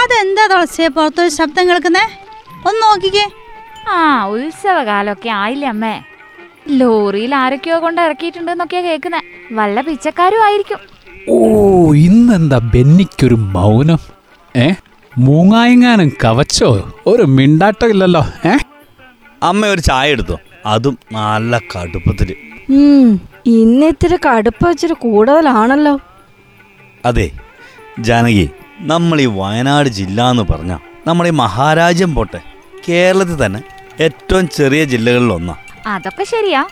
അതെന്താ തുളസിയെ പുറത്തൊരു ശബ്ദം കേൾക്കുന്നേ? ഒന്ന് നോക്കിക്കേ. ആ ഉത്സവകാലമൊക്കെ ആയില്ലേ അമ്മേ? ലോറിയിൽ ആരൊക്കെയോ കൊണ്ട് ഇറക്കിയിട്ടുണ്ടെന്നൊക്കെയാ കേൾക്കുന്നേ. വല്ല പിച്ചക്കാരും ആയിരിക്കും. ഓ ഇന്നെന്താ ബെന്നിക്കൊരു മൗനം? ഏ? മൂങ്ങായങ്ങാനും കവച്ചോ? ഒരു മിണ്ടാട്ടം ഇല്ലല്ലോ ഏ? അമ്മ ഒരു ചായ എടുത്തു. അതും നല്ല കടുപ്പത്തിൽ. ഇന്നിത്തിരി ഇന്ന് ഇത്തിരി കടുപ്പ് വെച്ചിട്ട് കൂടുതലാണല്ലോ. അതെ ജാനകി നമ്മൾ ഈ വയനാട് ജില്ല എന്ന് പറഞ്ഞാൽ നമ്മുടെ ഈ മഹാരാജ്യം പോട്ടെ. കേരളത്തിൽ തന്നെ ഏറ്റവും ചെറിയ ജില്ലകളിൽ ഒന്നാ. അതൊക്കെ ശരിയാ.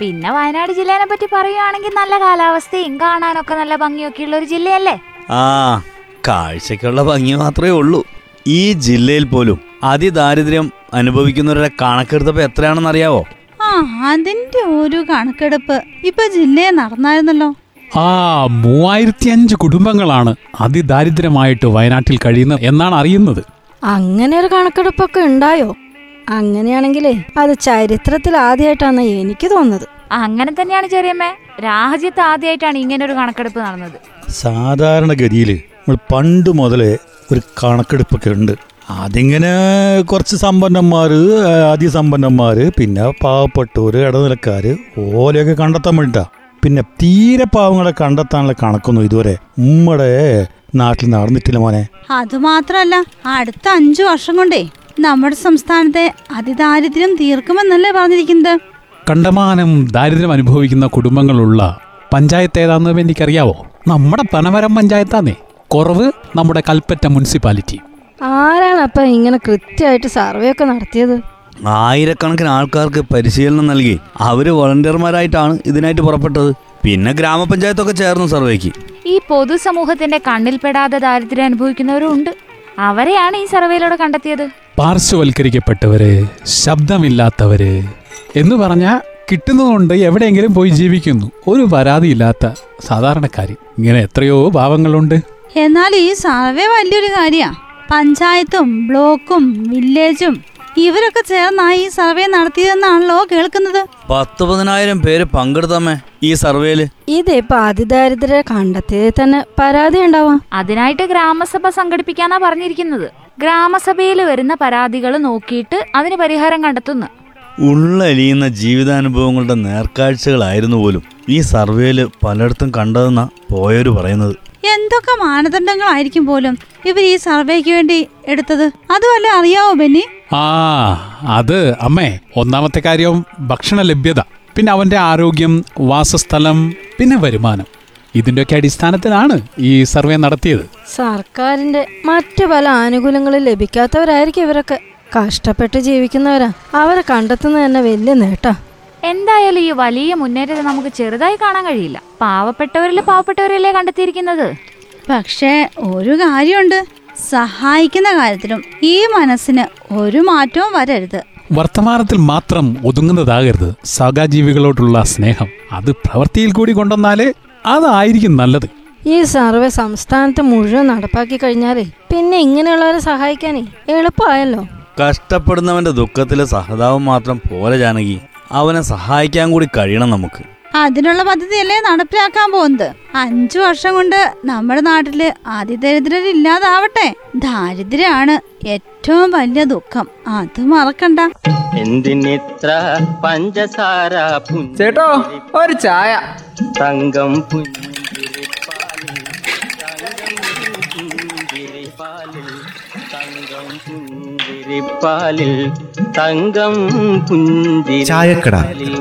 പിന്നെ വയനാട് ജില്ലേനെ പറ്റി പറയുകയാണെങ്കിൽ നല്ല കാലാവസ്ഥയും കാണാനൊക്കെ നല്ല ഭംഗിയൊക്കെ ഉള്ള ഒരു ജില്ലയല്ലേ? ആ കാഴ്ചക്കുള്ള ഭംഗി മാത്രമേ ഉള്ളൂ. ഈ ജില്ലയിൽ പോലും അതിദാരിദ്ര്യം അനുഭവിക്കുന്നവരുടെ കണക്കെടുത്തപ്പോൾ എത്രയാണെന്ന് അറിയാവോ ആ അതിന്റെ ഒരു കണക്കെടുപ്പ്. ഇപ്പൊ ജില്ലയെ നടന്നായിരുന്നല്ലോ. ആ മൂവായിരത്തി അഞ്ച് കുടുംബങ്ങളാണ് അതിദാരിദ്ര്യമായിട്ട് വയനാട്ടിൽ കഴിയുന്നത് എന്നാണ് അറിയുന്നത്. അങ്ങനെ ഒരു കണക്കെടുപ്പൊക്കെ ഉണ്ടായോ? അങ്ങനെയാണെങ്കിലേ അത് ചരിത്രത്തിൽ ആദ്യമായിട്ടാണ് എനിക്ക് തോന്നുന്നത്. അങ്ങനെ തന്നെയാണ് ചെറിയമ്മേ. രാജ്യത്ത് ആദ്യമായിട്ടാണ് ഇങ്ങനെ ഒരു കണക്കെടുപ്പ് നടന്നത്. സാധാരണഗതിയിൽ നമ്മൾ പണ്ട് മുതലേ ഒരു കണക്കെടുപ്പൊക്കെ ഉണ്ട്. അതിങ്ങനെ കുറച്ച് സമ്പന്നന്മാർ അതിസമ്പന്നന്മാർ പിന്നെ പാവപ്പെട്ടവർ ഇടനിലക്കാർ ഓലെയൊക്കെ കണ്ടെത്താൻ വേണ്ടിട്ടാ പിന്നെ തീരെ പാവങ്ങളെ കണ്ടെത്താനുള്ള കണക്കൊന്നും ഇതുവരെ നമ്മുടെ നാട്ടിൽ നടന്നിട്ടില്ല മോനെ. അത് അതുമാത്രല്ല അടുത്ത അഞ്ചു വർഷം കൊണ്ടേ നമ്മുടെ സംസ്ഥാനത്തെ അതിദാരിദ്ര്യം തീർക്കുമെന്നല്ലേ പറഞ്ഞിരിക്കുന്നത്. കണ്ടമാനം ദാരിദ്ര്യം അനുഭവിക്കുന്ന കുടുംബങ്ങളുള്ള പഞ്ചായത്ത് ഏതാണെന്ന് എനിക്കറിയാവോ? നമ്മുടെ പനമരം പഞ്ചായത്താന്നേ. കുറവ് നമ്മുടെ കൽപ്പറ്റ മുനിസിപ്പാലിറ്റി. ആരാണ് അപ്പൊ ഇങ്ങനെ കൃത്യമായിട്ട് സർവേ ഒക്കെ നടത്തിയത്? ആയിരക്കണക്കിന് ആൾക്കാർക്ക് പരിശീലനം നൽകി അവർ വോളണ്ടിയർമാരായിട്ടാണ് ഇതിനായിട്ട് പുറപ്പെട്ടത്. പിന്നെ ഗ്രാമപഞ്ചായത്തൊക്കെ ചേർന്ന് സർവേക്ക്. ഈ പൊതുസമൂഹത്തിന്റെ കണ്ണിൽപ്പെടാതെ ദാരിദ്ര്യം അനുഭവിക്കുന്നവരുണ്ട്. അവരെയാണ് ഈ സർവേയിലൂടെ കണ്ടെത്തിയത്. പാർശ്വവൽക്കരിക്കപ്പെട്ടവര് ശബ്ദമില്ലാത്തവര് എന്ന് പറഞ്ഞാൽ കിട്ടുന്നതുകൊണ്ട് എവിടെയെങ്കിലും പോയി ജീവിക്കുന്നു. ഒരു പരാതിയില്ലാത്ത സാധാരണക്കാരി. ഇങ്ങനെ എത്രയോ ഭാവങ്ങളുണ്ട്. എന്നാൽ ഈ സർവേ വലിയൊരു കാര്യമാണ് പഞ്ചായത്തും ബ്ലോക്കും വില്ലേജും ഇവരൊക്കെ ചേർന്നാ ഈ സർവേ നടത്തിയതെന്നാണല്ലോ കേൾക്കുന്നത്. പത്ത് പതിനായിരം പേര് പങ്കെടുത്തമ്മേ ഈ സർവേയിൽ. ഇതിപ്പോ അതിദാരിദ്ര്യ കണ്ടെത്തിയതിൽ തന്നെ പരാതി ഉണ്ടാവാം. അതിനായിട്ട് ഗ്രാമസഭ സംഘടിപ്പിക്കാനാ പറഞ്ഞിരിക്കുന്നത്. ഗ്രാമസഭയിൽ വരുന്ന പരാതികൾ നോക്കിയിട്ട് അതിന് പരിഹാരം കണ്ടെത്തുന്നു. ഉള്ളലിയുന്ന ജീവിതാനുഭവങ്ങളുടെ നേർക്കാഴ്ചകളായിരുന്നു പോലും ഈ സർവേയിൽ പലയിടത്തും കണ്ടതെന്നാ പോയവര് പറയുന്നത്. എന്തൊക്കെ മാനദണ്ഡങ്ങളായിരിക്കും പോലും ഇവർ ഈ സർവേക്ക് വേണ്ടി എടുത്തത്? അതുമല്ല അറിയാവോ ബെന്നി? ആ അത് അമ്മേ ഒന്നാമത്തെ കാര്യം ഭക്ഷണ ലഭ്യത പിന്നെ അവന്റെ ആരോഗ്യം വാസസ്ഥലം പിന്നെ വരുമാനം. ഇതിന്റെയൊക്കെ അടിസ്ഥാനത്തിലാണ് ഈ സർവേ നടത്തിയത്. സർക്കാരിന്റെ മറ്റു പല ആനുകൂല്യങ്ങളും ലഭിക്കാത്തവരായിരിക്കും ഇവരൊക്കെ. കഷ്ടപ്പെട്ട് ജീവിക്കുന്നവരാ. അവരെ കണ്ടെത്തുന്നത് തന്നെ വലിയ നേട്ടാ. എന്തായാലും ഈ വലിയ മുന്നേറ്റത്തെ നമുക്ക് ചെറുതായി കാണാൻ കഴിയില്ല. പാവപ്പെട്ടവരിൽ പാവപ്പെട്ടവരല്ലേ കണ്ടെത്തിയിരിക്കുന്നത്? പക്ഷേ ഒരു കാര്യമുണ്ട്. സഹായിക്കുന്ന കാര്യത്തിലും ഈ മനസ്സിന് ഒരു മാറ്റവും വരരുത്. വർത്തമാനത്തിൽ മാത്രം ഒതുങ്ങുന്നതാകരുത്. സഹജീവികളോടുള്ള സ്നേഹം അത് പ്രവൃത്തിയിൽ കൂടി കൊണ്ടുവന്നാലേ അതായിരിക്കും നല്ലത്. ഈ സർവേ സംസ്ഥാനത്ത് മുഴുവൻ നടപ്പാക്കി കഴിഞ്ഞാലേ പിന്നെ ഇങ്ങനെയുള്ളവരെ സഹായിക്കാനേ എളുപ്പമായല്ലോ. കഷ്ടപ്പെടുന്നവന്റെ ദുഃഖത്തിലെ സഹതാപം മാത്രം പോലെ ജാനകി അവനെ സഹായിക്കാൻ കൂടി കഴിയണം നമുക്ക്. അതിനുള്ള പദ്ധതിയല്ലേ നടപ്പിലാക്കാൻ പോകുന്നത്? അഞ്ചു വർഷം കൊണ്ട് നമ്മുടെ നാട്ടിൽ അതിദരിദ്രരില്ലാതാവട്ടെ. ദാരിദ്ര്യമാണ് ഏറ്റവും വലിയ ദുഃഖം. അത് മറക്കണ്ട. എന്തിനിത്ര പഞ്ചസാര ചേട്ടോ ഒരു ചായ. തങ്കം പുഞ്ചിരിപ്പാലിൽ തങ്കം പുഞ്ചിരിപ്പാലിൽ തങ്കം പുഞ്ചിരിപ്പാലിൽ